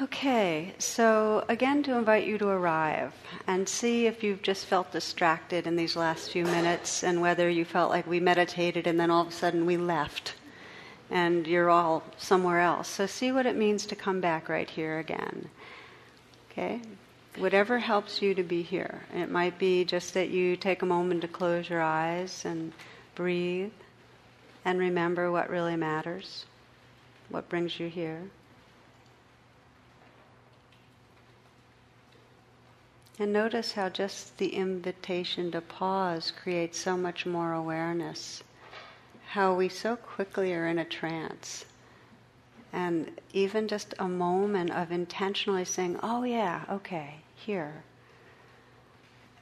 Okay, so again to invite you to arrive and see if you've just felt distracted in these last few minutes and whether you felt like we meditated and then all of a sudden we left and you're all somewhere else. So see what it means to come back right here again. Okay? Whatever helps you to be here. It might be just that you take a moment to close your eyes and breathe and remember what really matters, what brings you here. And notice how just the invitation to pause creates so much more awareness. How we so quickly are in a trance. And even just a moment of intentionally saying, oh, yeah, okay, here,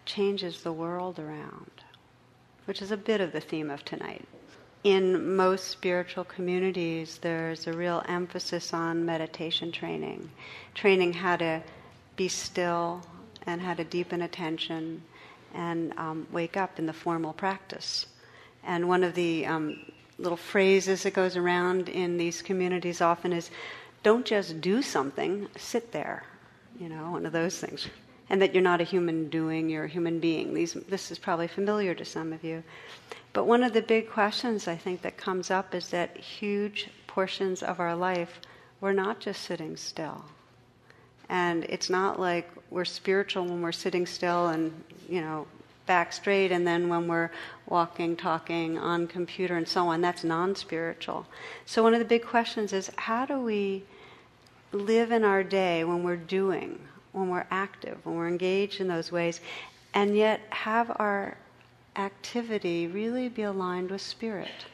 changes the world around, which is a bit of the theme of tonight. In most spiritual communities, there's a real emphasis on meditation training, training how to be still, and how to deepen attention and um, wake up in the formal practice. And one of the um, little phrases that goes around in these communities often is don't just do something, sit there. You know, one of those things. And that you're not a human doing, you're a human being. These, this is probably familiar to some of you. But one of the big questions I think that comes up is that huge portions of our life, we're not just sitting still. And it's not like we're spiritual when we're sitting still and, you know, back straight, and then when we're walking, talking on computer and so on, that's non spiritual. So, one of the big questions is how do we live in our day when we're doing, when we're active, when we're engaged in those ways, and yet have our activity really be aligned with spirit?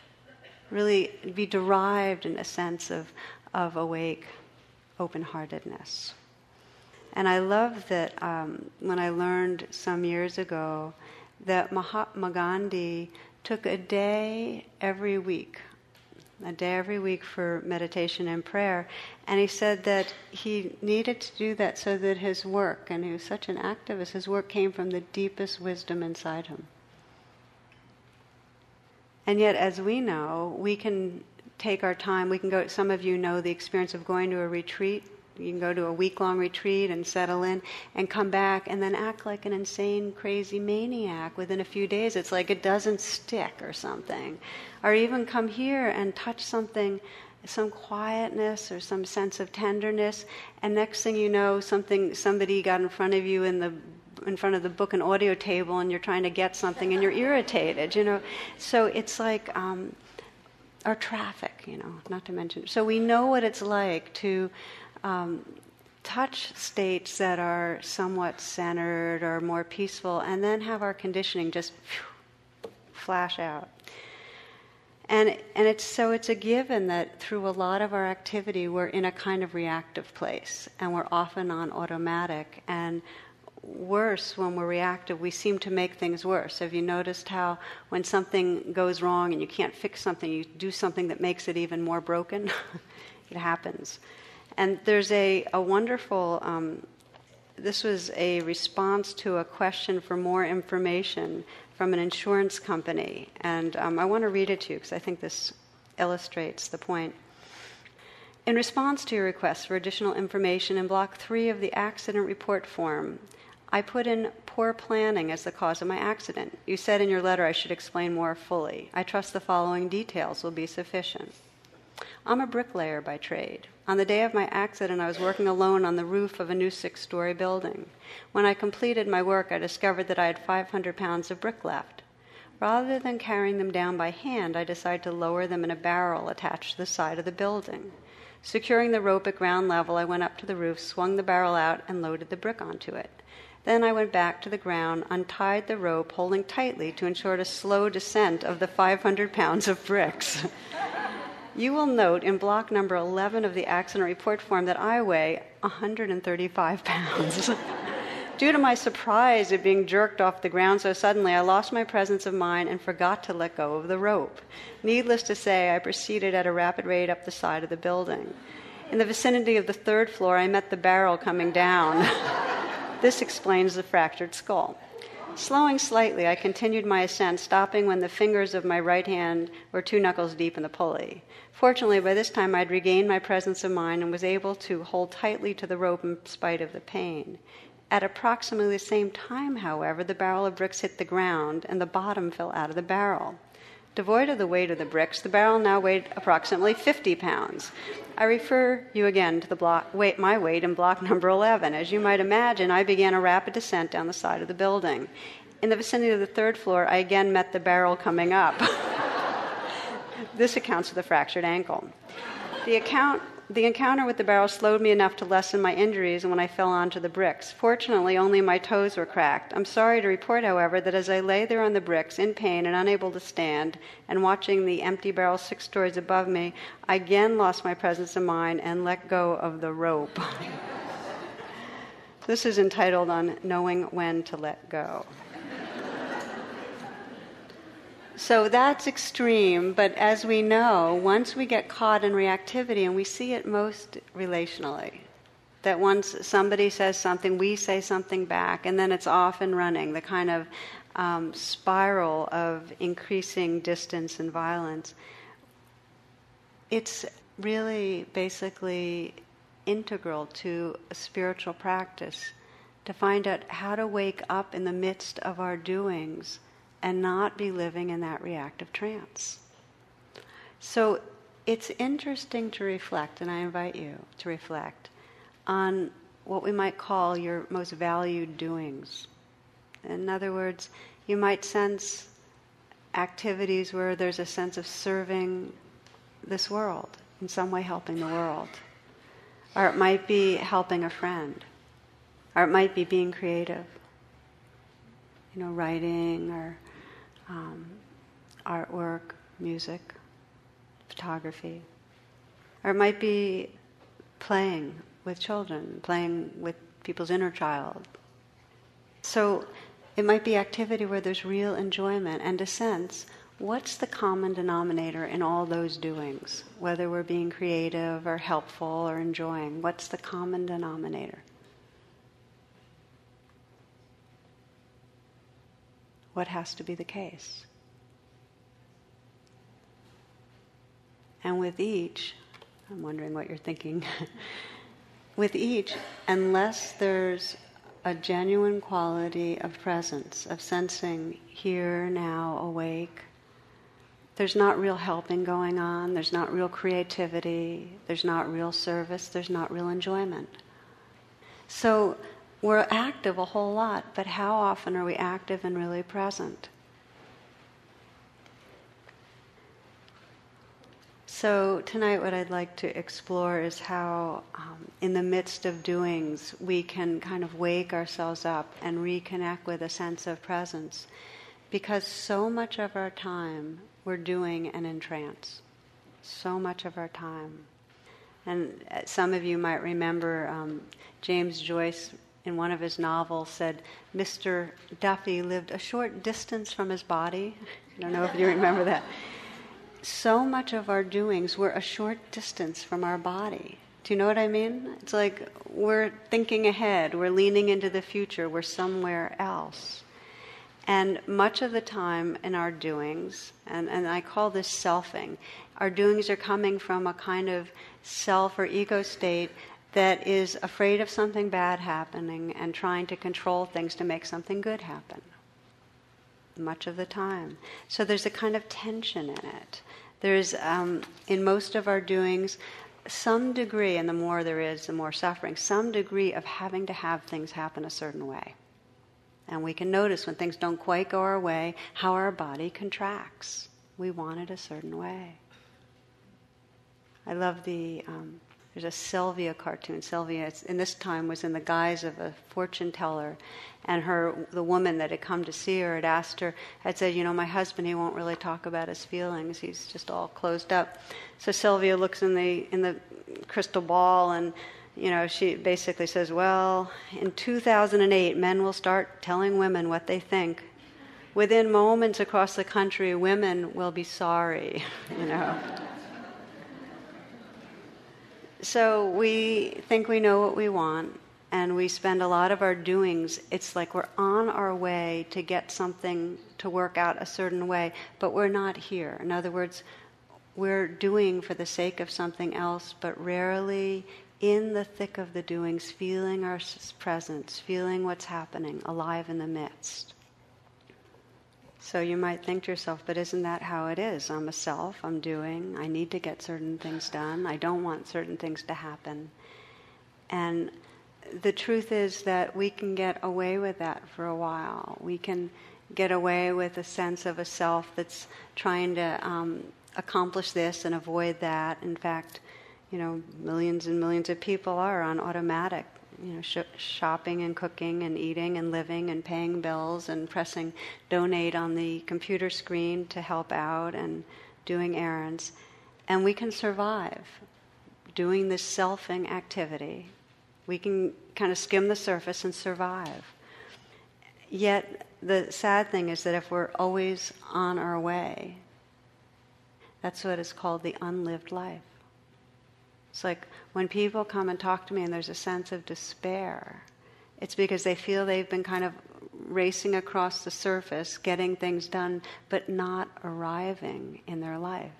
Really be derived in a sense of, of awake open heartedness. And I love that um, when I learned some years ago that Mahatma Gandhi took a day every week, a day every week for meditation and prayer. And he said that he needed to do that so that his work, and he was such an activist, his work came from the deepest wisdom inside him. And yet, as we know, we can take our time. We can go, some of you know the experience of going to a retreat you can go to a week long retreat and settle in and come back and then act like an insane, crazy maniac within a few days. It's like it doesn't stick or something. Or even come here and touch something, some quietness or some sense of tenderness, and next thing you know, something somebody got in front of you in the in front of the book and audio table and you're trying to get something and you're irritated, you know. So it's like um, or traffic, you know, not to mention. So we know what it's like to um, touch states that are somewhat centered or more peaceful, and then have our conditioning just flash out. And, and it's so it's a given that through a lot of our activity we're in a kind of reactive place and we're often on automatic. And worse when we're reactive we seem to make things worse. Have you noticed how when something goes wrong and you can't fix something you do something that makes it even more broken? It happens and there's a, a wonderful, um, this was a response to a question for more information from an insurance company. And um, I want to read it to you because I think this illustrates the point. In response to your request for additional information in Block 3 of the accident report form, I put in poor planning as the cause of my accident. You said in your letter I should explain more fully. I trust the following details will be sufficient. I'm a bricklayer by trade. On the day of my accident, I was working alone on the roof of a new six story building. When I completed my work, I discovered that I had 500 pounds of brick left. Rather than carrying them down by hand, I decided to lower them in a barrel attached to the side of the building. Securing the rope at ground level, I went up to the roof, swung the barrel out, and loaded the brick onto it. Then I went back to the ground, untied the rope, holding tightly to ensure a slow descent of the 500 pounds of bricks. You will note in block number 11 of the accident report form that I weigh 135 pounds. Due to my surprise at being jerked off the ground so suddenly, I lost my presence of mind and forgot to let go of the rope. Needless to say, I proceeded at a rapid rate up the side of the building. In the vicinity of the third floor, I met the barrel coming down. this explains the fractured skull. Slowing slightly, I continued my ascent, stopping when the fingers of my right hand were two knuckles deep in the pulley. Fortunately, by this time I'd regained my presence of mind and was able to hold tightly to the rope in spite of the pain. At approximately the same time, however, the barrel of bricks hit the ground and the bottom fell out of the barrel. Devoid of the weight of the bricks, the barrel now weighed approximately 50 pounds. I refer you again to the block, weight, my weight in block number 11. As you might imagine, I began a rapid descent down the side of the building. In the vicinity of the third floor, I again met the barrel coming up. this accounts for the fractured ankle. The account the encounter with the barrel slowed me enough to lessen my injuries when I fell onto the bricks. Fortunately, only my toes were cracked. I'm sorry to report, however, that as I lay there on the bricks, in pain and unable to stand, and watching the empty barrel six stories above me, I again lost my presence of mind and let go of the rope. this is entitled On Knowing When to Let Go. So that's extreme, but as we know, once we get caught in reactivity, and we see it most relationally, that once somebody says something, we say something back, and then it's off and running, the kind of um, spiral of increasing distance and violence. It's really basically integral to a spiritual practice to find out how to wake up in the midst of our doings and not be living in that reactive trance. So it's interesting to reflect, and I invite you to reflect on what we might call your most valued doings. In other words, you might sense activities where there's a sense of serving this world, in some way helping the world. Or it might be helping a friend. Or it might be being creative. You know, writing or um, artwork, music, photography. Or it might be playing with children, playing with people's inner child. So it might be activity where there's real enjoyment and a sense what's the common denominator in all those doings, whether we're being creative or helpful or enjoying? What's the common denominator? What has to be the case. And with each, I'm wondering what you're thinking. with each, unless there's a genuine quality of presence, of sensing here, now, awake, there's not real helping going on, there's not real creativity, there's not real service, there's not real enjoyment. So we're active a whole lot, but how often are we active and really present? So, tonight, what I'd like to explore is how, um, in the midst of doings, we can kind of wake ourselves up and reconnect with a sense of presence. Because so much of our time we're doing and in trance. So much of our time. And uh, some of you might remember um, James Joyce in one of his novels said Mr. Duffy lived a short distance from his body. I don't know if you remember that. So much of our doings were a short distance from our body. Do you know what I mean? It's like we're thinking ahead, we're leaning into the future, we're somewhere else. And much of the time in our doings, and, and I call this selfing, our doings are coming from a kind of self or ego state that is afraid of something bad happening and trying to control things to make something good happen. Much of the time. So there's a kind of tension in it. There's, um, in most of our doings, some degree, and the more there is, the more suffering, some degree of having to have things happen a certain way. And we can notice when things don't quite go our way, how our body contracts. We want it a certain way. I love the um, there's a Sylvia cartoon. Sylvia, in this time, was in the guise of a fortune teller, and her, the woman that had come to see her, had asked her, had said, "You know, my husband, he won't really talk about his feelings. He's just all closed up." So Sylvia looks in the in the crystal ball and you know, she basically says, well, in 2008, men will start telling women what they think. Within moments across the country, women will be sorry, you know. So we think we know what we want, and we spend a lot of our doings, it's like we're on our way to get something to work out a certain way, but we're not here. In other words, we're doing for the sake of something else, but rarely in the thick of the doings, feeling our presence, feeling what's happening, alive in the midst. So you might think to yourself, but isn't that how it is? I'm a self, I'm doing, I need to get certain things done, I don't want certain things to happen. And the truth is that we can get away with that for a while. We can get away with a sense of a self that's trying to um, accomplish this and avoid that. In fact, you know, millions and millions of people are on automatic, you know, sh- shopping and cooking and eating and living and paying bills and pressing donate on the computer screen to help out and doing errands. And we can survive doing this selfing activity we can kind of skim the surface and survive. Yet, the sad thing is that if we're always on our way, that's what is called the unlived life. It's like when people come and talk to me and there's a sense of despair, it's because they feel they've been kind of racing across the surface, getting things done, but not arriving in their life.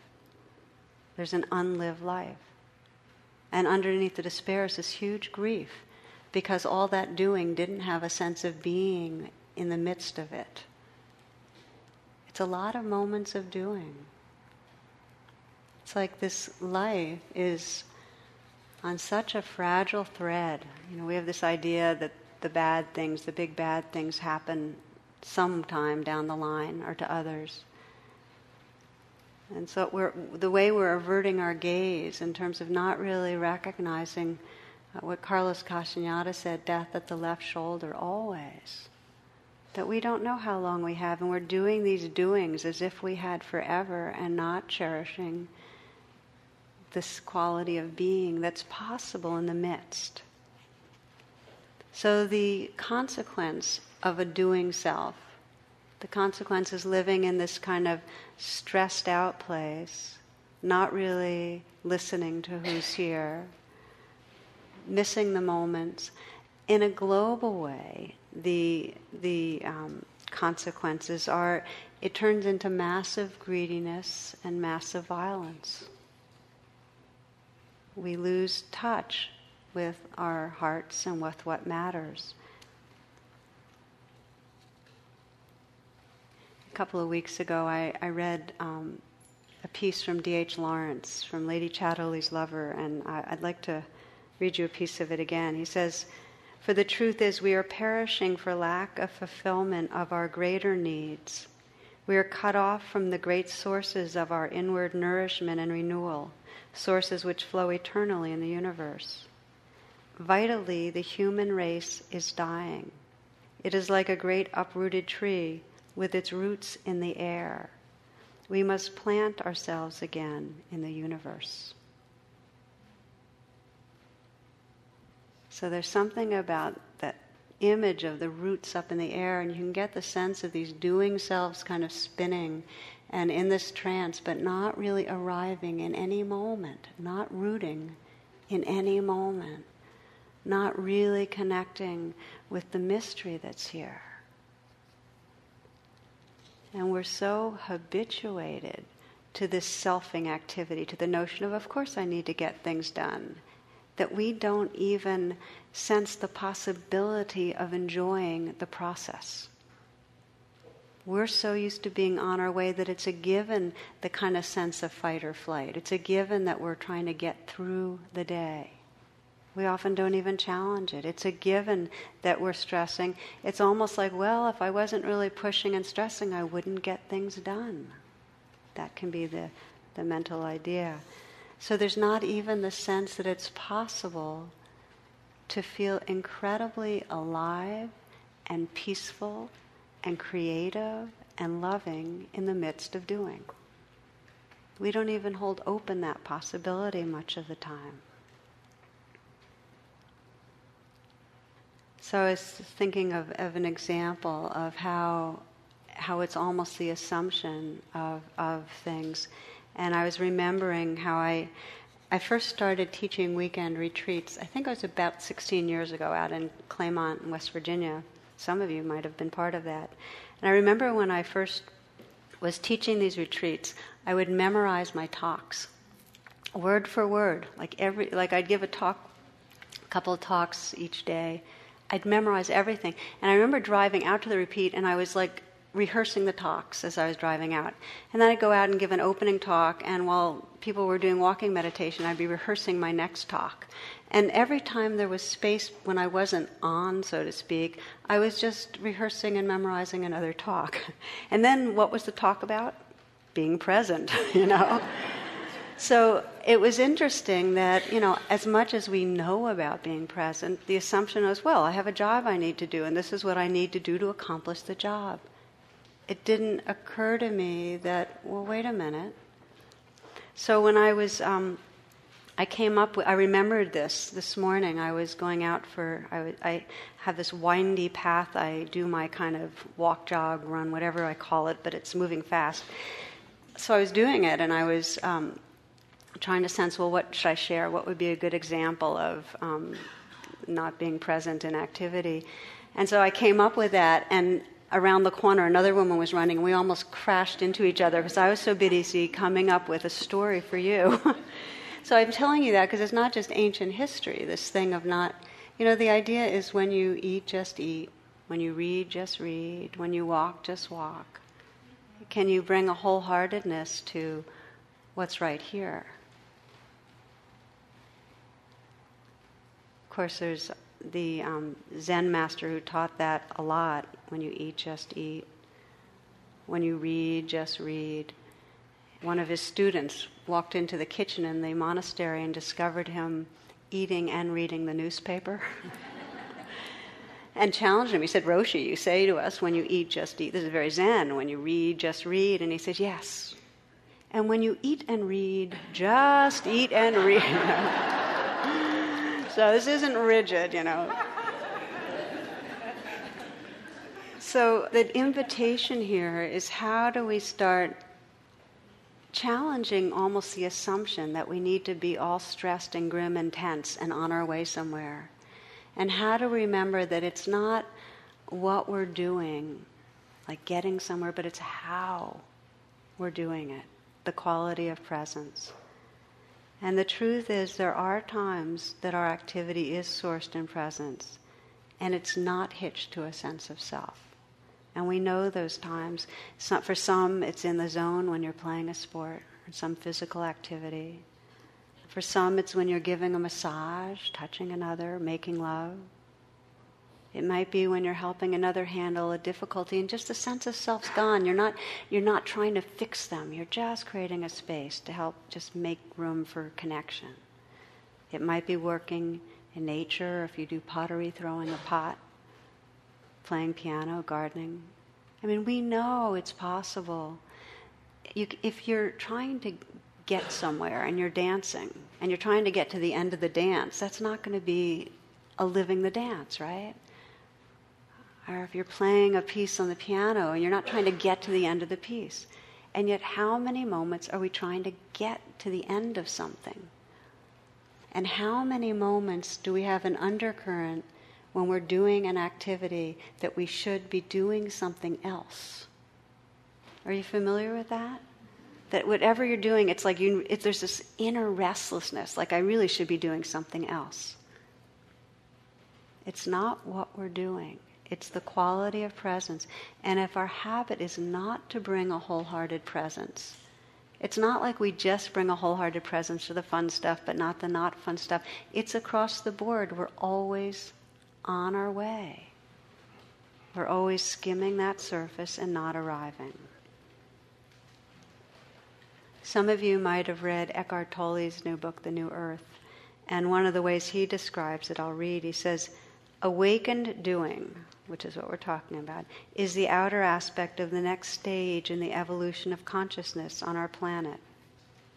There's an unlived life. And underneath the despair is this huge grief because all that doing didn't have a sense of being in the midst of it. It's a lot of moments of doing. It's like this life is on such a fragile thread. You know, we have this idea that the bad things, the big bad things happen sometime down the line or to others. And so we're, the way we're averting our gaze in terms of not really recognizing uh, what Carlos Castaneda said, death at the left shoulder, always. That we don't know how long we have, and we're doing these doings as if we had forever and not cherishing this quality of being that's possible in the midst. So the consequence of a doing self the consequence is living in this kind of stressed out place, not really listening to who's here, missing the moments. In a global way, the, the um, consequences are it turns into massive greediness and massive violence. We lose touch with our hearts and with what matters. A couple of weeks ago, I, I read um, a piece from D.H. Lawrence from Lady Chatterley's Lover, and I, I'd like to read you a piece of it again. He says, For the truth is, we are perishing for lack of fulfillment of our greater needs. We are cut off from the great sources of our inward nourishment and renewal, sources which flow eternally in the universe. Vitally, the human race is dying. It is like a great uprooted tree with its roots in the air. We must plant ourselves again in the universe. So there's something about that image of the roots up in the air, and you can get the sense of these doing selves kind of spinning and in this trance, but not really arriving in any moment, not rooting in any moment, not really connecting with the mystery that's here. And we're so habituated to this selfing activity, to the notion of, of course, I need to get things done, that we don't even sense the possibility of enjoying the process. We're so used to being on our way that it's a given the kind of sense of fight or flight. It's a given that we're trying to get through the day. We often don't even challenge it. It's a given that we're stressing. It's almost like, well, if I wasn't really pushing and stressing, I wouldn't get things done. That can be the, the mental idea. So there's not even the sense that it's possible to feel incredibly alive and peaceful and creative and loving in the midst of doing. We don't even hold open that possibility much of the time. So I was thinking of, of an example of how how it's almost the assumption of, of things. And I was remembering how I I first started teaching weekend retreats, I think it was about 16 years ago out in Claymont, West Virginia. Some of you might have been part of that. And I remember when I first was teaching these retreats, I would memorize my talks, word for word. Like every, like I'd give a talk, a couple of talks each day. I'd memorize everything. And I remember driving out to the repeat, and I was like rehearsing the talks as I was driving out. And then I'd go out and give an opening talk, and while people were doing walking meditation, I'd be rehearsing my next talk. And every time there was space when I wasn't on, so to speak, I was just rehearsing and memorizing another talk. And then what was the talk about? Being present, you know? so it was interesting that, you know, as much as we know about being present, the assumption was, well, I have a job I need to do, and this is what I need to do to accomplish the job it didn't occur to me that, well, wait a minute. So when I was, um, I came up with, I remembered this this morning. I was going out for, I have this windy path. I do my kind of walk, jog, run, whatever I call it, but it's moving fast. So I was doing it and I was um, trying to sense, well, what should I share? What would be a good example of um, not being present in activity? And so I came up with that, and around the corner, another woman was running, and we almost crashed into each other because I was so busy coming up with a story for you. so I'm telling you that because it's not just ancient history, this thing of not, you know, the idea is when you eat, just eat. When you read, just read. When you walk, just walk. Can you bring a wholeheartedness to what's right here? Of course, there's the um, Zen master who taught that a lot when you eat, just eat. When you read, just read. One of his students walked into the kitchen in the monastery and discovered him eating and reading the newspaper. and challenged him. He said, Roshi, you say to us when you eat, just eat. This is very Zen. When you read, just read. And he says, Yes. And when you eat and read, just eat and read. so this isn't rigid, you know. So, the invitation here is how do we start challenging almost the assumption that we need to be all stressed and grim and tense and on our way somewhere? And how to remember that it's not what we're doing, like getting somewhere, but it's how we're doing it, the quality of presence. And the truth is, there are times that our activity is sourced in presence, and it's not hitched to a sense of self. And we know those times. Not, for some, it's in the zone when you're playing a sport or some physical activity. For some, it's when you're giving a massage, touching another, making love. It might be when you're helping another handle a difficulty and just the sense of self's gone. You're not, you're not trying to fix them. You're just creating a space to help just make room for connection. It might be working in nature, if you do pottery, throwing a pot playing piano, gardening. I mean, we know it's possible. You, if you're trying to get somewhere and you're dancing and you're trying to get to the end of the dance, that's not going to be a living the dance, right? Or if you're playing a piece on the piano and you're not trying to get to the end of the piece. And yet, how many moments are we trying to get to the end of something? And how many moments do we have an undercurrent when we're doing an activity that we should be doing something else. Are you familiar with that? That whatever you're doing, it's like you, it, there's this inner restlessness, like I really should be doing something else. It's not what we're doing, it's the quality of presence. And if our habit is not to bring a wholehearted presence, it's not like we just bring a wholehearted presence to the fun stuff, but not the not fun stuff. It's across the board. We're always on our way. We're always skimming that surface and not arriving. Some of you might have read Eckhart Tolle's new book, The New Earth, and one of the ways he describes it, I'll read. He says, Awakened doing, which is what we're talking about, is the outer aspect of the next stage in the evolution of consciousness on our planet.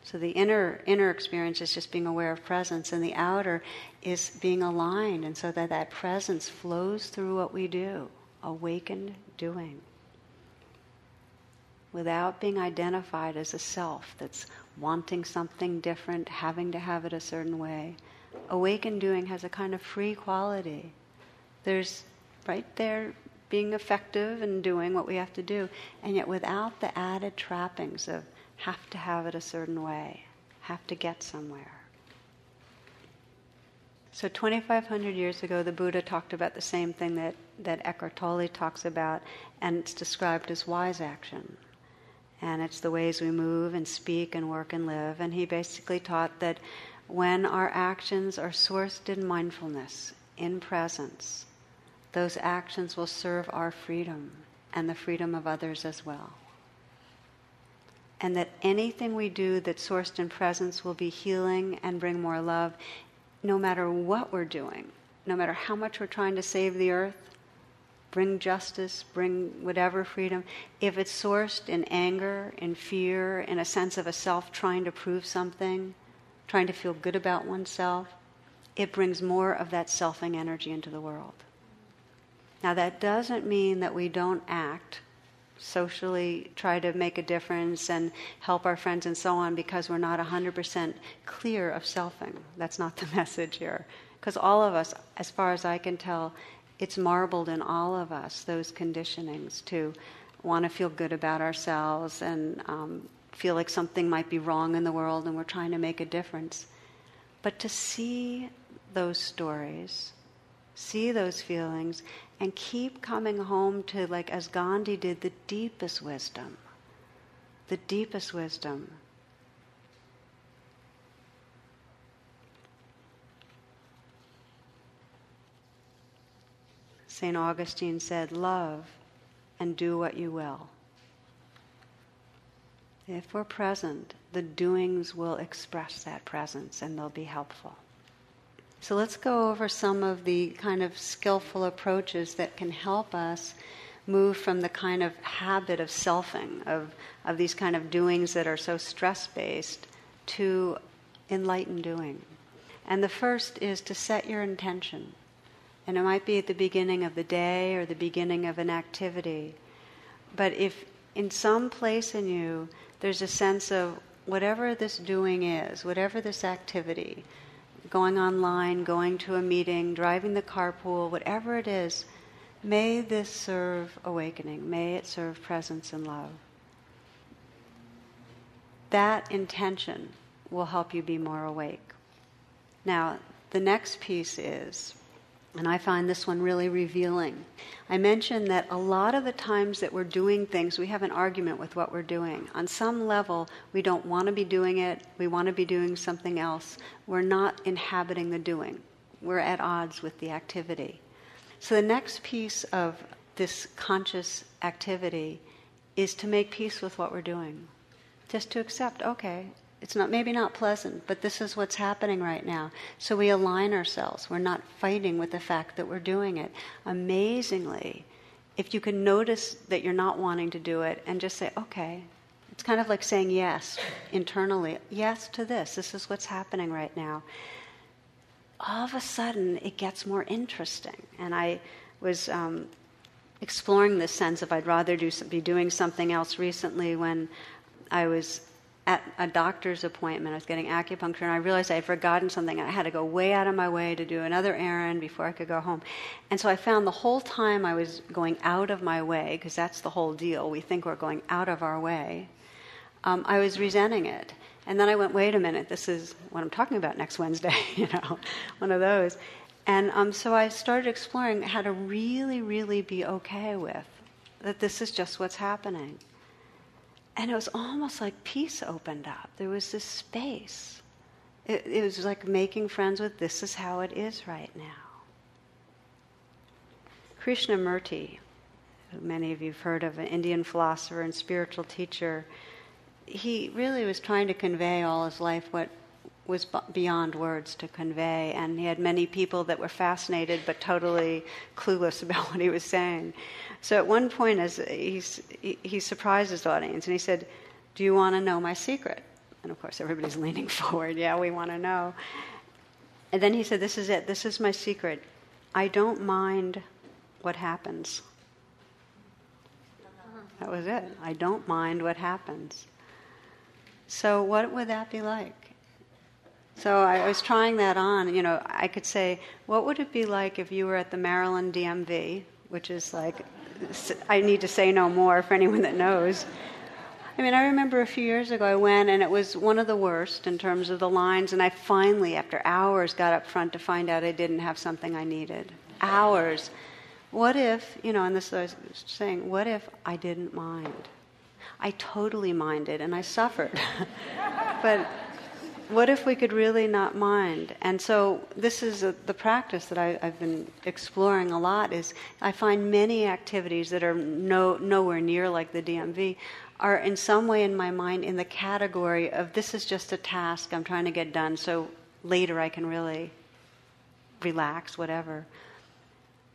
So the inner inner experience is just being aware of presence, and the outer is being aligned, and so that that presence flows through what we do, awakened doing. without being identified as a self that's wanting something different, having to have it a certain way. Awakened doing has a kind of free quality. There's right there being effective and doing what we have to do, and yet without the added trappings of have to have it a certain way, have to get somewhere. So 2,500 years ago, the Buddha talked about the same thing that, that Eckhart Tolle talks about, and it's described as wise action. And it's the ways we move and speak and work and live. And he basically taught that when our actions are sourced in mindfulness, in presence, those actions will serve our freedom and the freedom of others as well. And that anything we do that's sourced in presence will be healing and bring more love, no matter what we're doing, no matter how much we're trying to save the earth, bring justice, bring whatever freedom. If it's sourced in anger, in fear, in a sense of a self trying to prove something, trying to feel good about oneself, it brings more of that selfing energy into the world. Now, that doesn't mean that we don't act socially, try to make a difference and help our friends and so on because we're not 100% clear of selfing. That's not the message here. Because all of us, as far as I can tell, it's marbled in all of us, those conditionings to want to feel good about ourselves and um, feel like something might be wrong in the world and we're trying to make a difference. But to see those stories, see those feelings, and keep coming home to, like as Gandhi did, the deepest wisdom. The deepest wisdom. St. Augustine said, Love and do what you will. If we're present, the doings will express that presence and they'll be helpful. So let's go over some of the kind of skillful approaches that can help us move from the kind of habit of selfing, of, of these kind of doings that are so stress based, to enlightened doing. And the first is to set your intention. And it might be at the beginning of the day or the beginning of an activity. But if in some place in you there's a sense of whatever this doing is, whatever this activity, going online, going to a meeting, driving the carpool, whatever it is, may this serve awakening. May it serve presence and love. That intention will help you be more awake. Now, the next piece is and I find this one really revealing. I mentioned that a lot of the times that we're doing things, we have an argument with what we're doing. On some level, we don't want to be doing it, we want to be doing something else. We're not inhabiting the doing, we're at odds with the activity. So, the next piece of this conscious activity is to make peace with what we're doing. Just to accept, okay, it's not maybe not pleasant, but this is what's happening right now. So we align ourselves. We're not fighting with the fact that we're doing it. Amazingly, if you can notice that you're not wanting to do it and just say, okay, it's kind of like saying yes internally, yes to this. This is what's happening right now. All of a sudden, it gets more interesting. And I was um, exploring this sense of I'd rather do, be doing something else recently when I was at a doctor's appointment. I was getting acupuncture, and I realized I had forgotten something. I had to go way out of my way to do another errand before I could go home. And so I found the whole time I was going out of my way, because that's the whole deal. We think we're going out of our way. Um, I was resenting it. And then I went, wait a minute, this is what I'm talking about next Wednesday, you know, one of those. And um, so I started exploring how to really, really be okay with that this is just what's happening. And it was almost like peace opened up. There was this space. It, it was like making friends with this is how it is right now. Krishnamurti, who many of you have heard of, an Indian philosopher and spiritual teacher, he really was trying to convey all his life what was beyond words to convey. And he had many people that were fascinated but totally clueless about what he was saying. So at one point, as he, he surprised his audience and he said, Do you want to know my secret? And of course, everybody's leaning forward. Yeah, we want to know. And then he said, This is it. This is my secret. I don't mind what happens. That was it. I don't mind what happens. So, what would that be like? So, I was trying that on. You know, I could say, what would it be like if you were at the Maryland DMV, which is like, I need to say no more for anyone that knows. I mean, I remember a few years ago I went and it was one of the worst in terms of the lines, and I finally, after hours, got up front to find out I didn't have something I needed. Hours. What if, you know, and this I was saying, what if I didn't mind? I totally minded and I suffered. but what if we could really not mind? And so this is a, the practice that I, have been exploring a lot. Is I find many activities that are no, nowhere near like the DMV are in some way in my mind in the category of this is just a task I'm trying to get done, so later I can really relax, whatever.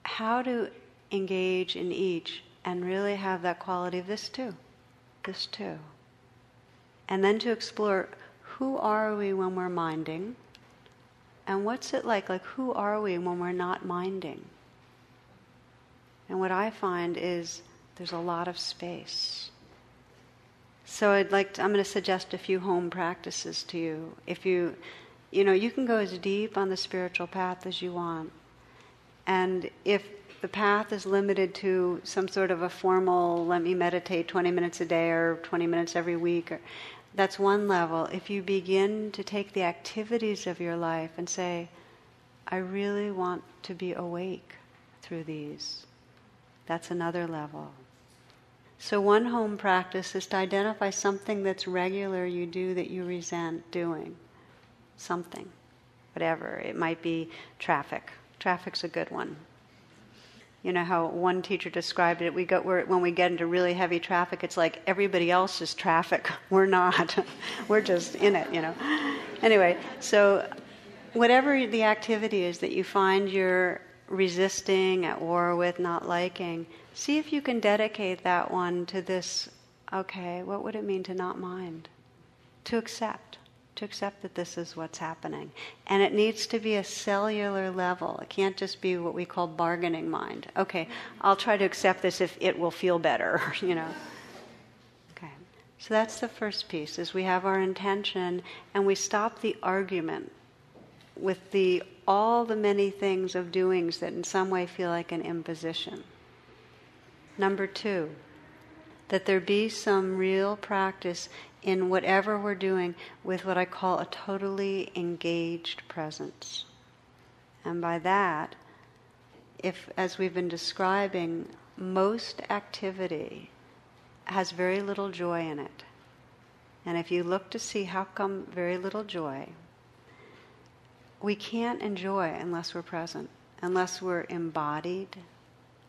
How to engage in each and really have that quality of this too, this too. And then to explore who are we when we're minding, and what's it like? Like, who are we when we're not minding? And what I find is there's a lot of space. So I'd like to, I'm going to suggest a few home practices to you. If you, you know, you can go as deep on the spiritual path as you want. And if the path is limited to some sort of a formal, let me meditate 20 minutes a day or 20 minutes every week, or, that's one level. If you begin to take the activities of your life and say, I really want to be awake through these, that's another level. So, one home practice is to identify something that's regular you do that you resent doing. Something, whatever. It might be traffic. Traffic's a good one. You know how one teacher described it. We go when we get into really heavy traffic, it's like everybody else is traffic. We're not. We're just in it. You know. Anyway, so whatever the activity is that you find you're resisting, at war with, not liking, See if you can dedicate that one to this okay, what would it mean to not mind? To accept. To accept that this is what's happening. And it needs to be a cellular level. It can't just be what we call bargaining mind. Okay, I'll try to accept this if it will feel better, you know. Okay. So that's the first piece is we have our intention and we stop the argument with the all the many things of doings that in some way feel like an imposition. Number two, that there be some real practice in whatever we're doing with what I call a totally engaged presence. And by that, if, as we've been describing, most activity has very little joy in it. And if you look to see how come very little joy, we can't enjoy unless we're present, unless we're embodied,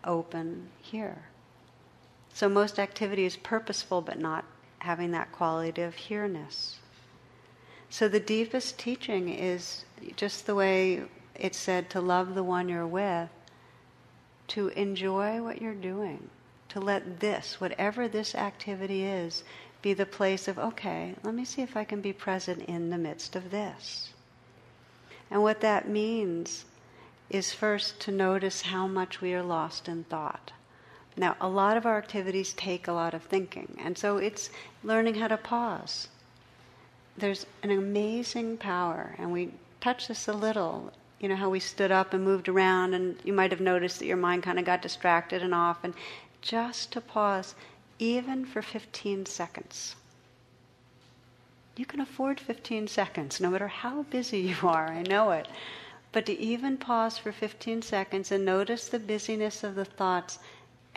open, here. So most activity is purposeful but not having that quality of here-ness. So the deepest teaching is just the way it's said to love the one you're with, to enjoy what you're doing, to let this, whatever this activity is, be the place of, okay, let me see if I can be present in the midst of this. And what that means is first to notice how much we are lost in thought. Now, a lot of our activities take a lot of thinking, and so it's learning how to pause. There's an amazing power, and we touched this a little. You know, how we stood up and moved around, and you might have noticed that your mind kind of got distracted and off, and just to pause, even for 15 seconds. You can afford 15 seconds, no matter how busy you are, I know it. But to even pause for 15 seconds and notice the busyness of the thoughts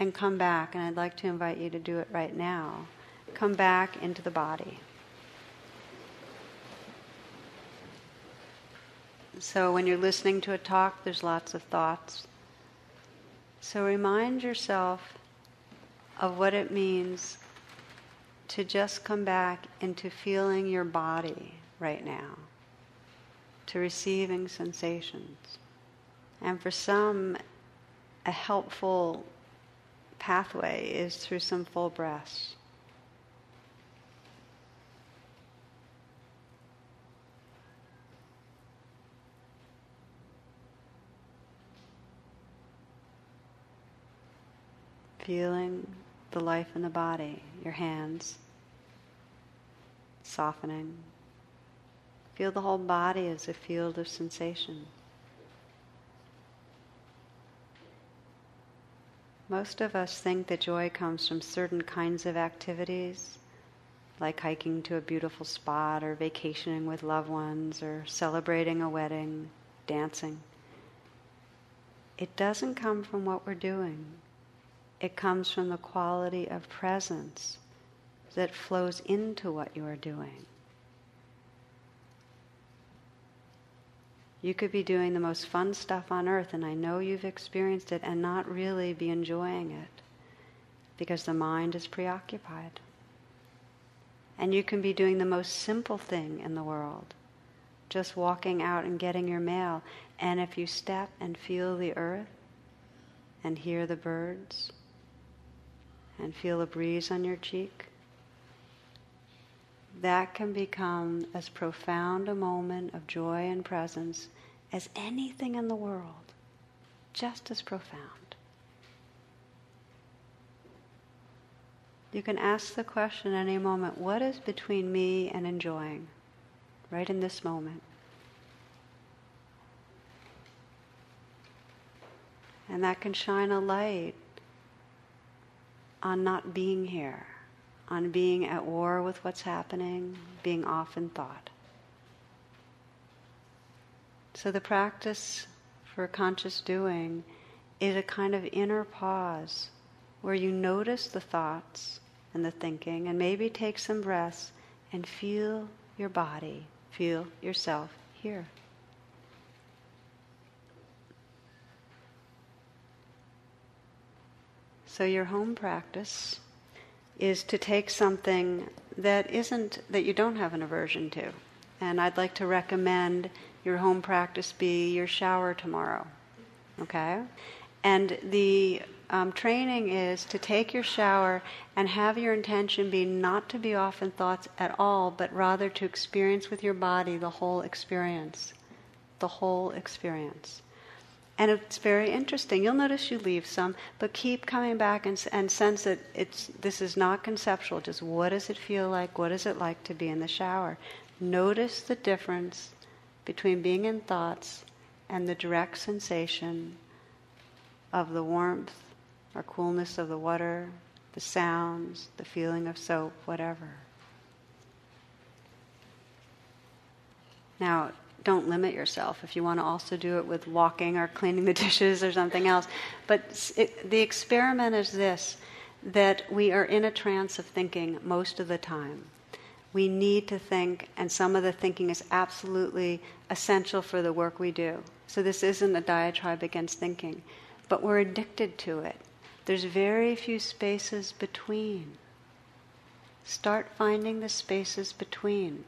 and come back. And I'd like to invite you to do it right now. Come back into the body. So when you're listening to a talk, there's lots of thoughts. So remind yourself of what it means to just come back into feeling your body right now, to receiving sensations. And for some, a helpful pathway is through some full breaths. Feeling the life in the body, your hands softening. Feel the whole body as a field of sensation. Most of us think that joy comes from certain kinds of activities, like hiking to a beautiful spot, or vacationing with loved ones, or celebrating a wedding, dancing. It doesn't come from what we're doing, it comes from the quality of presence that flows into what you are doing. You could be doing the most fun stuff on earth, and I know you've experienced it, and not really be enjoying it because the mind is preoccupied. And you can be doing the most simple thing in the world, just walking out and getting your mail. And if you step and feel the earth and hear the birds and feel a breeze on your cheek, that can become as profound a moment of joy and presence as anything in the world, just as profound. You can ask the question any moment what is between me and enjoying, right in this moment? And that can shine a light on not being here on being at war with what's happening, being off in thought. So the practice for conscious doing is a kind of inner pause where you notice the thoughts and the thinking and maybe take some breaths and feel your body, feel yourself here. So, your home practice is to take something that isn't that you don't have an aversion to. And I'd like to recommend your home practice be your shower tomorrow. Okay? And the um, training is to take your shower and have your intention be not to be off in thoughts at all, but rather to experience with your body the whole experience. The whole experience. And it's very interesting. You'll notice you leave some, but keep coming back and, and sense that it's, this is not conceptual. Just what does it feel like? What is it like to be in the shower? Notice the difference between being in thoughts and the direct sensation of the warmth or coolness of the water, the sounds, the feeling of soap, whatever. Now, don't limit yourself if you want to also do it with walking or cleaning the dishes or something else. But it, the experiment is this that we are in a trance of thinking most of the time. We need to think, and some of the thinking is absolutely essential for the work we do. So, this isn't a diatribe against thinking, but we're addicted to it. There's very few spaces between. Start finding the spaces between.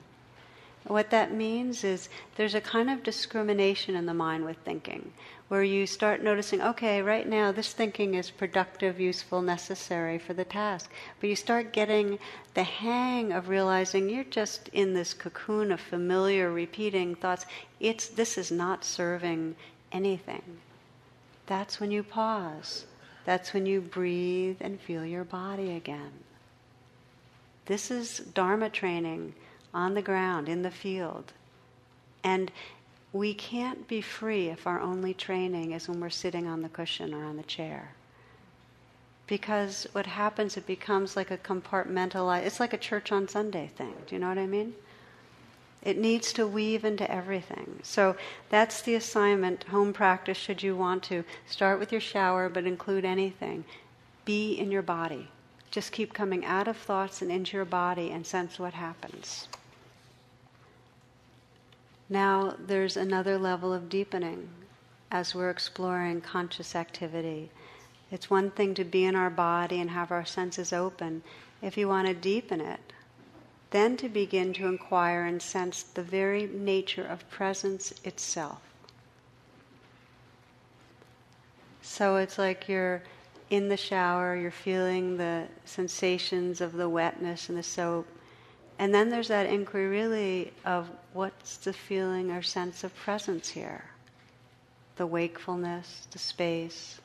What that means is there's a kind of discrimination in the mind with thinking, where you start noticing, okay, right now this thinking is productive, useful, necessary for the task. But you start getting the hang of realizing you're just in this cocoon of familiar, repeating thoughts. It's, this is not serving anything. That's when you pause. That's when you breathe and feel your body again. This is Dharma training on the ground, in the field. And we can't be free if our only training is when we're sitting on the cushion or on the chair. Because what happens, it becomes like a compartmentalized, it's like a church on Sunday thing. Do you know what I mean? It needs to weave into everything. So that's the assignment, home practice, should you want to. Start with your shower, but include anything. Be in your body. Just keep coming out of thoughts and into your body and sense what happens. Now there's another level of deepening as we're exploring conscious activity. It's one thing to be in our body and have our senses open. If you want to deepen it, then to begin to inquire and sense the very nature of presence itself. So it's like you're in the shower, you're feeling the sensations of the wetness and the soap, and then there's that inquiry really of what's the feeling or sense of presence here? The wakefulness, the space,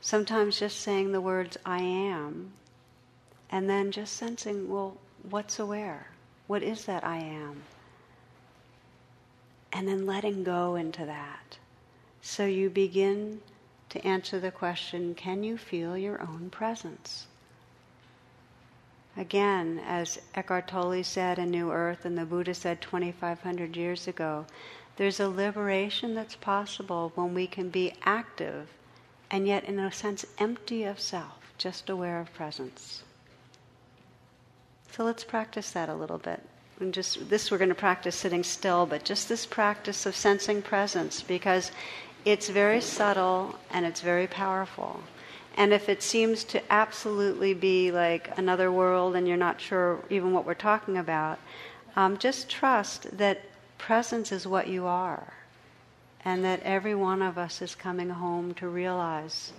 Sometimes just saying the words I am, and then just sensing, well, what's aware? What is that I am? And then letting go into that. So you begin to answer the question can you feel your own presence? Again, as Eckhart Tolle said in New Earth and the Buddha said 2,500 years ago, there's a liberation that's possible when we can be active and yet, in a sense, empty of self, just aware of presence. So let's practice that a little bit. And just this, we're going to practice sitting still, but just this practice of sensing presence because it's very subtle and it's very powerful. And if it seems to absolutely be like another world and you're not sure even what we're talking about, um, just trust that presence is what you are and that every one of us is coming home to realize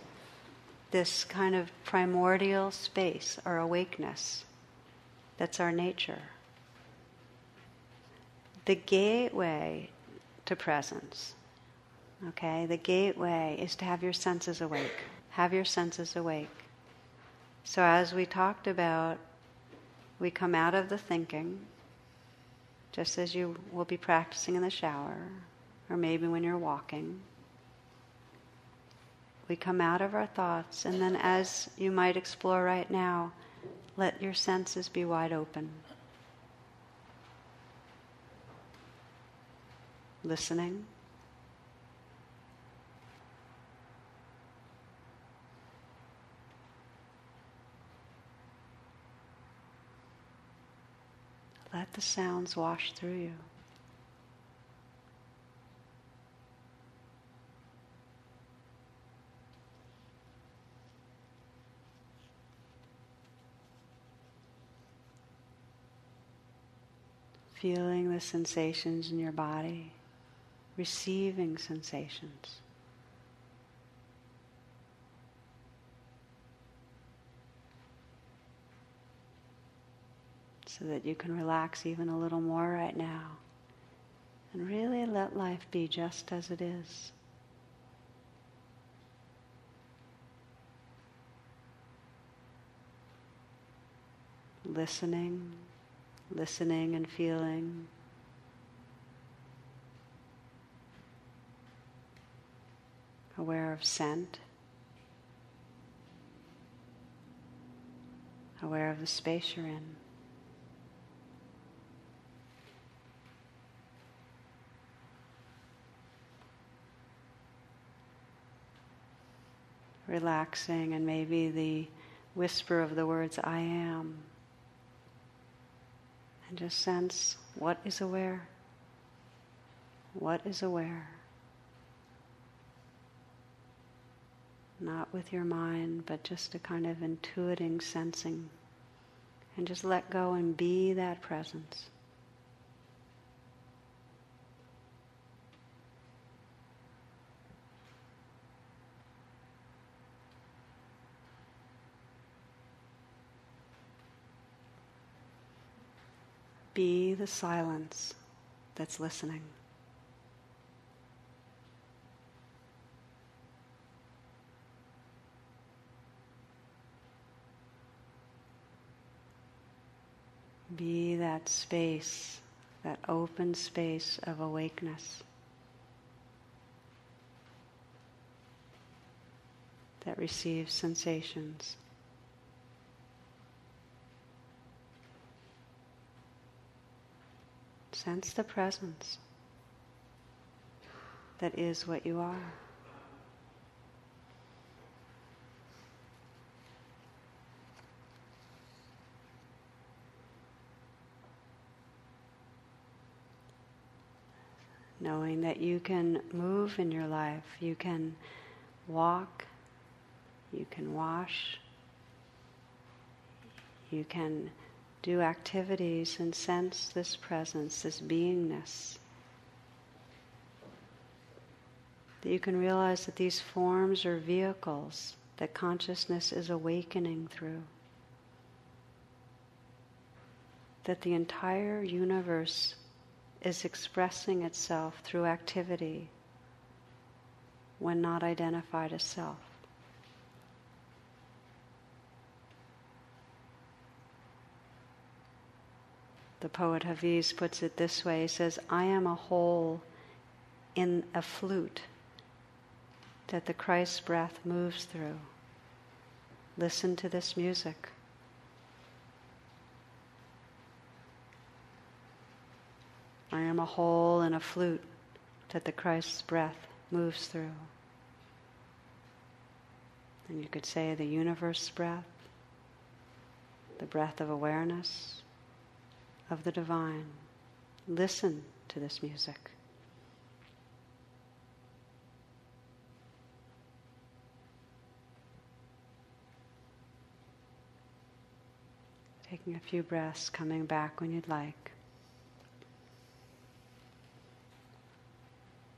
this kind of primordial space or awakeness that's our nature. The gateway to presence, okay, the gateway is to have your senses awake. Have your senses awake. So, as we talked about, we come out of the thinking, just as you will be practicing in the shower, or maybe when you're walking. We come out of our thoughts, and then, as you might explore right now, let your senses be wide open. Listening. Let the sounds wash through you. feeling the sensations in your body, receiving sensations. So that you can relax even a little more right now and really let life be just as it is. Listening listening and feeling. Aware of scent. Aware of the space you're in. Relaxing, and maybe the whisper of the words, I am. And just sense what is aware. What is aware? Not with your mind, but just a kind of intuiting sensing. And just let go and be that presence. Be the silence that's listening. Be that space, that open space of awakeness that receives sensations. Sense the presence that is what you are. Knowing that you can move in your life, you can walk, you can wash, you can do activities and sense this presence, this beingness. That you can realize that these forms are vehicles that consciousness is awakening through. That the entire universe is expressing itself through activity when not identified as self. The poet Hafiz puts it this way he says, I am a hole in a flute that the Christ's breath moves through. Listen to this music. I am a hole in a flute that the Christ's breath moves through. And you could say the universe breath, the breath of awareness of the divine. Listen to this music. Taking a few breaths, coming back when you'd like.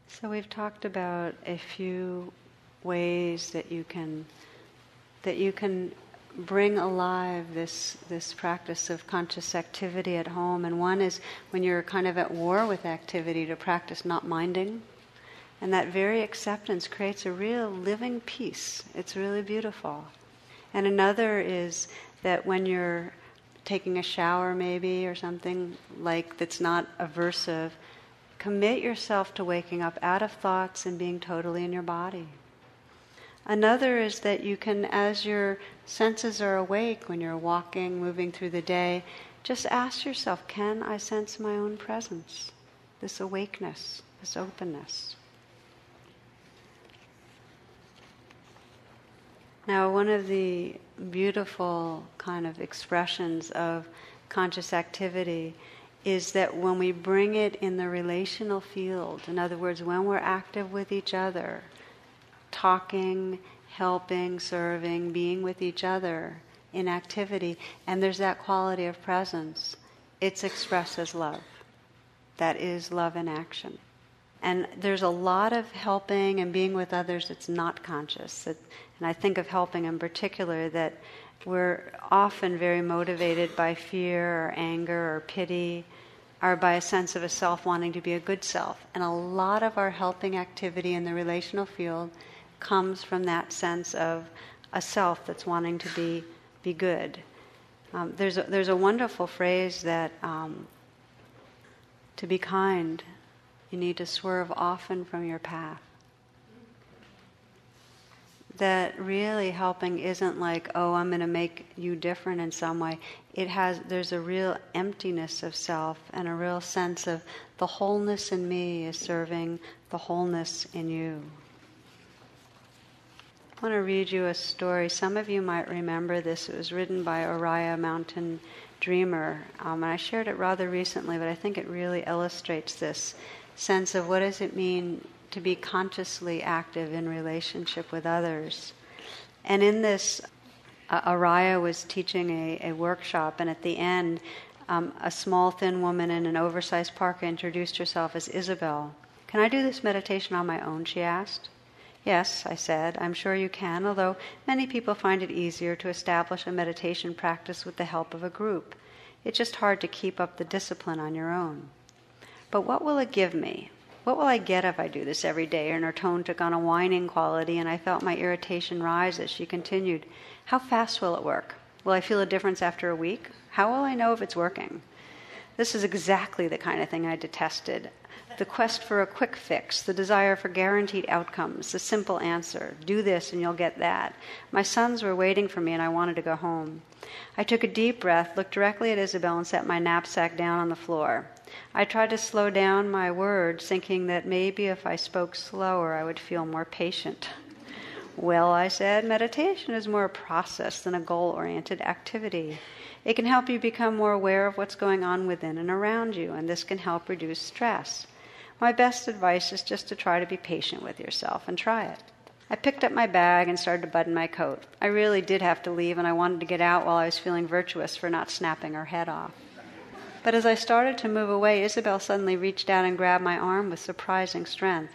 So we've talked about a few ways that you can that you can bring alive this this practice of conscious activity at home. And one is when you're kind of at war with activity to practice not minding. And that very acceptance creates a real living peace. It's really beautiful. And another is that when you're taking a shower maybe or something like that's not aversive commit yourself to waking up out of thoughts and being totally in your body. Another is that you can, as your senses are awake when you're walking, moving through the day, just ask yourself can I sense my own presence? This awakeness, this openness. Now, one of the beautiful kind of expressions of conscious activity is that when we bring it in the relational field, in other words, when we're active with each other, talking, helping, serving, being with each other in activity, and there's that quality of presence, it's expressed as love. That is love in action. And there's a lot of helping and being with others that's not conscious. and I think of helping in particular that we're often very motivated by fear or anger or pity or by a sense of a self wanting to be a good self. And a lot of our helping activity in the relational field comes from that sense of a self that's wanting to be, be good. Um, there's, a, there's a wonderful phrase that um, to be kind, you need to swerve often from your path that really helping isn't like, oh, I'm going to make you different in some way. It has, there's a real emptiness of self and a real sense of the wholeness in me is serving the wholeness in you. I want to read you a story. Some of you might remember this. It was written by Oriah Mountain Dreamer. Um, and I shared it rather recently, but I think it really illustrates this sense of what does it mean to be consciously active in relationship with others. And in this, uh, Oriah was teaching a, a, workshop, and at the end, um, a small, thin woman in an oversized parka introduced herself as Isabel. Can I do this meditation on my own? she asked. Yes, I said, I'm sure you can, although many people find it easier to establish a meditation practice with the help of a group. It's just hard to keep up the discipline on your own. But what will it give me? What will I get if I do this every day? And her tone took on a whining quality, and I felt my irritation rise as she continued. How fast will it work? Will I feel a difference after a week? How will I know if it's working? This is exactly the kind of thing I detested. The quest for a quick fix, the desire for guaranteed outcomes, the simple answer do this and you'll get that. My sons were waiting for me and I wanted to go home. I took a deep breath, looked directly at Isabel, and set my knapsack down on the floor. I tried to slow down my words, thinking that maybe if I spoke slower, I would feel more patient. Well, I said, meditation is more a process than a goal oriented activity. It can help you become more aware of what's going on within and around you, and this can help reduce stress. My best advice is just to try to be patient with yourself and try it. I picked up my bag and started to button my coat. I really did have to leave, and I wanted to get out while I was feeling virtuous for not snapping her head off. But as I started to move away, Isabel suddenly reached out and grabbed my arm with surprising strength.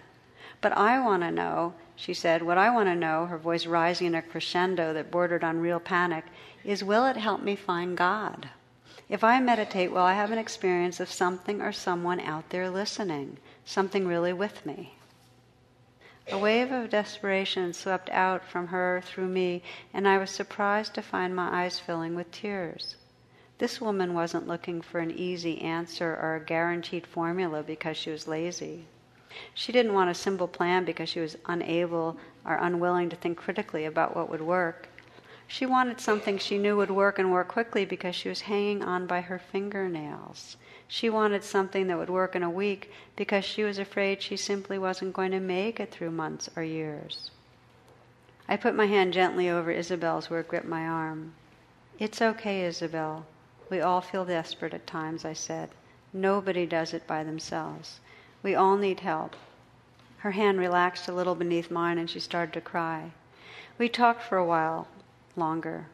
But I want to know, she said, what I want to know, her voice rising in a crescendo that bordered on real panic, is will it help me find God? If I meditate, will I have an experience of something or someone out there listening, something really with me? A wave of desperation swept out from her through me, and I was surprised to find my eyes filling with tears. This woman wasn't looking for an easy answer or a guaranteed formula because she was lazy. She didn't want a simple plan because she was unable or unwilling to think critically about what would work. She wanted something she knew would work and work quickly because she was hanging on by her fingernails. She wanted something that would work in a week because she was afraid she simply wasn't going to make it through months or years. I put my hand gently over Isabel's where it gripped my arm. It's okay, Isabel. We all feel desperate at times, I said. Nobody does it by themselves. We all need help. Her hand relaxed a little beneath mine and she started to cry. We talked for a while longer.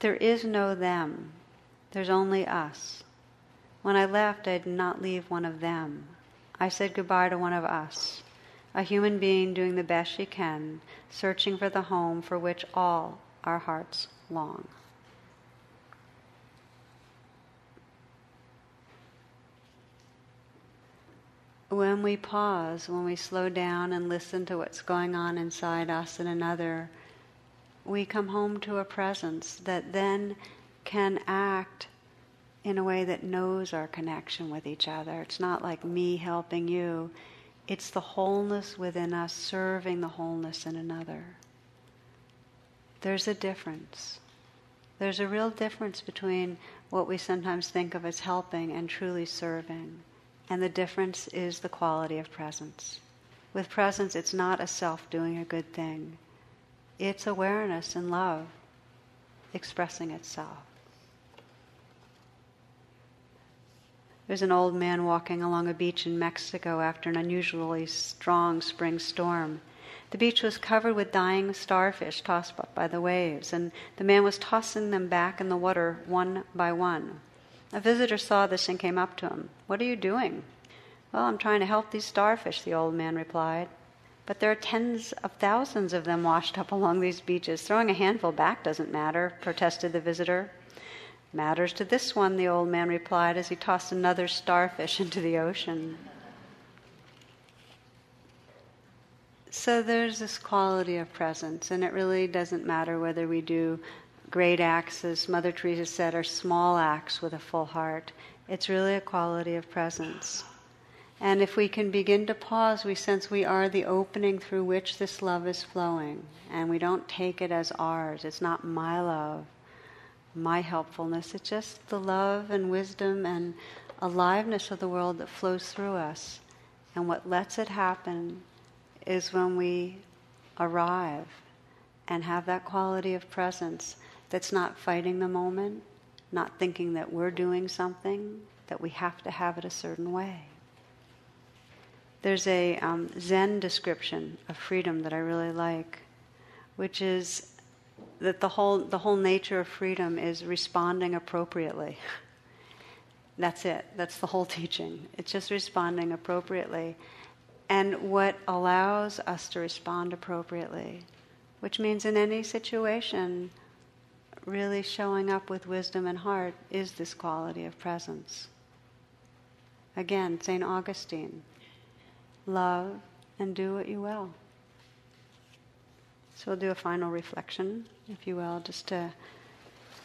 There is no them, there's only us. When I left, I did not leave one of them. I said goodbye to one of us, a human being doing the best she can, searching for the home for which all our hearts long. when we pause, when we slow down and listen to what's going on inside us and another, we come home to a presence that then can act in a way that knows our connection with each other. It's not like me helping you, it's the wholeness within us serving the wholeness in another. There's a difference. There's a real difference between what we sometimes think of as helping and truly serving. And the difference is the quality of presence. With presence, it's not a self doing a good thing, it's awareness and love expressing itself. There's an old man walking along a beach in Mexico after an unusually strong spring storm. The beach was covered with dying starfish tossed up by the waves, and the man was tossing them back in the water one by one. A visitor saw this and came up to him. What are you doing? Well, I'm trying to help these starfish, the old man replied. But there are tens of thousands of them washed up along these beaches. Throwing a handful back doesn't matter, protested the visitor. Matters to this one, the old man replied as he tossed another starfish into the ocean. So there's this quality of presence, and it really doesn't matter whether we do great acts, as Mother Teresa said, or small acts with a full heart. It's really a quality of presence. And if we can begin to pause, we sense we are the opening through which this love is flowing. And we don't take it as ours. It's not my love, my helpfulness. It's just the love and wisdom and aliveness of the world that flows through us. And what lets it happen is when we arrive and have that quality of presence that's not fighting the moment, not thinking that we're doing something, that we have to have it a certain way. There's a um, Zen description of freedom that I really like, which is that the whole, the whole nature of freedom is responding appropriately. That's it. That's the whole teaching. It's just responding appropriately. And what allows us to respond appropriately, which means in any situation, really showing up with wisdom and heart is this quality of presence. Again, St. Augustine love and do what you will. So we'll do a final reflection, if you will, just to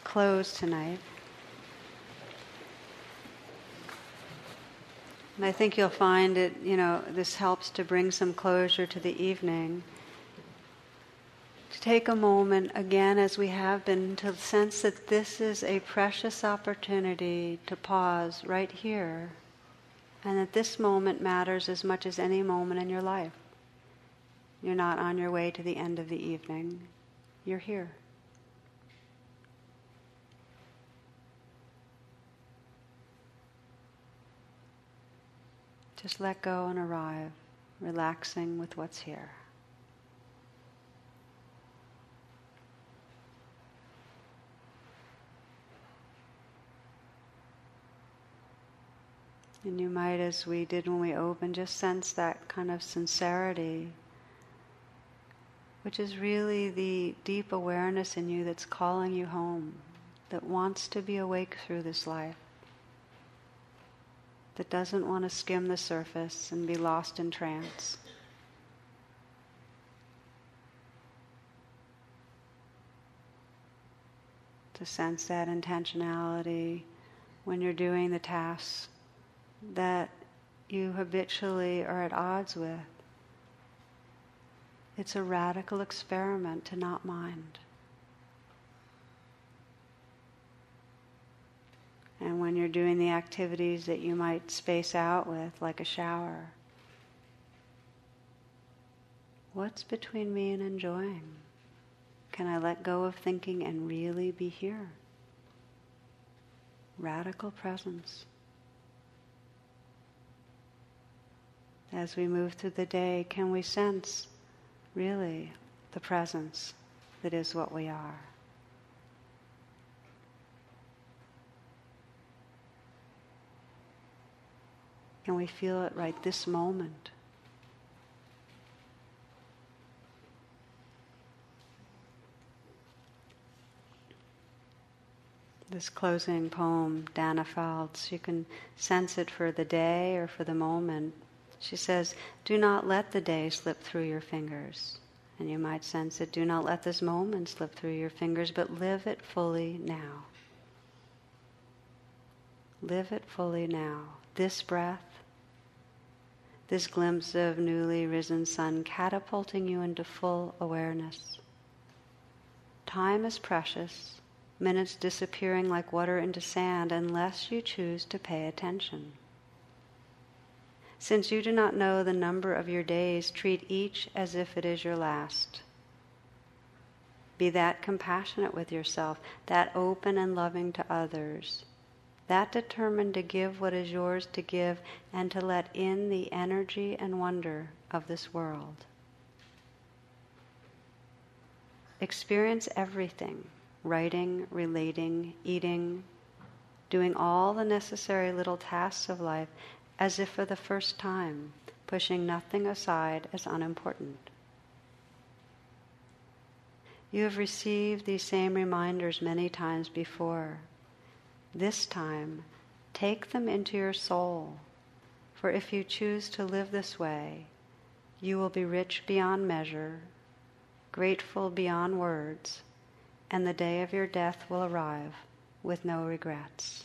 close tonight. And I think you'll find it, you know, this helps to bring some closure to the evening To take a moment again, as we have been, to sense that this is a precious opportunity to pause right here, and that this moment matters as much as any moment in your life. You're not on your way to the end of the evening, you're here. Just let go and arrive, relaxing with what's here. And you might, as we did when we opened, just sense that kind of sincerity, which is really the deep awareness in you that's calling you home, that wants to be awake through this life, that doesn't want to skim the surface and be lost in trance. to sense that intentionality when you're doing the tasks that you habitually are at odds with. It's a radical experiment to not mind. And when you're doing the activities that you might space out with, like a shower, what's between me and enjoying? Can I let go of thinking and really be here? Radical presence. As we move through the day, can we sense really the presence that is what we are? Can we feel it right this moment? This closing poem, Faulds, you can sense it for the day or for the moment. She says, Do not let the day slip through your fingers. And you might sense it, do not let this moment slip through your fingers, but live it fully now. Live it fully now. This breath, this glimpse of newly risen sun catapulting you into full awareness. Time is precious, minutes disappearing like water into sand unless you choose to pay attention. Since you do not know the number of your days, treat each as if it is your last. Be that compassionate with yourself, that open and loving to others that determined to give what is yours to give and to let in the energy and wonder of this world. Experience everything writing, relating, eating, doing all the necessary little tasks of life as if for the first time, pushing nothing aside as unimportant. You have received these same reminders many times before. This time, take them into your soul, for if you choose to live this way, you will be rich beyond measure, grateful beyond words, and the day of your death will arrive with no regrets.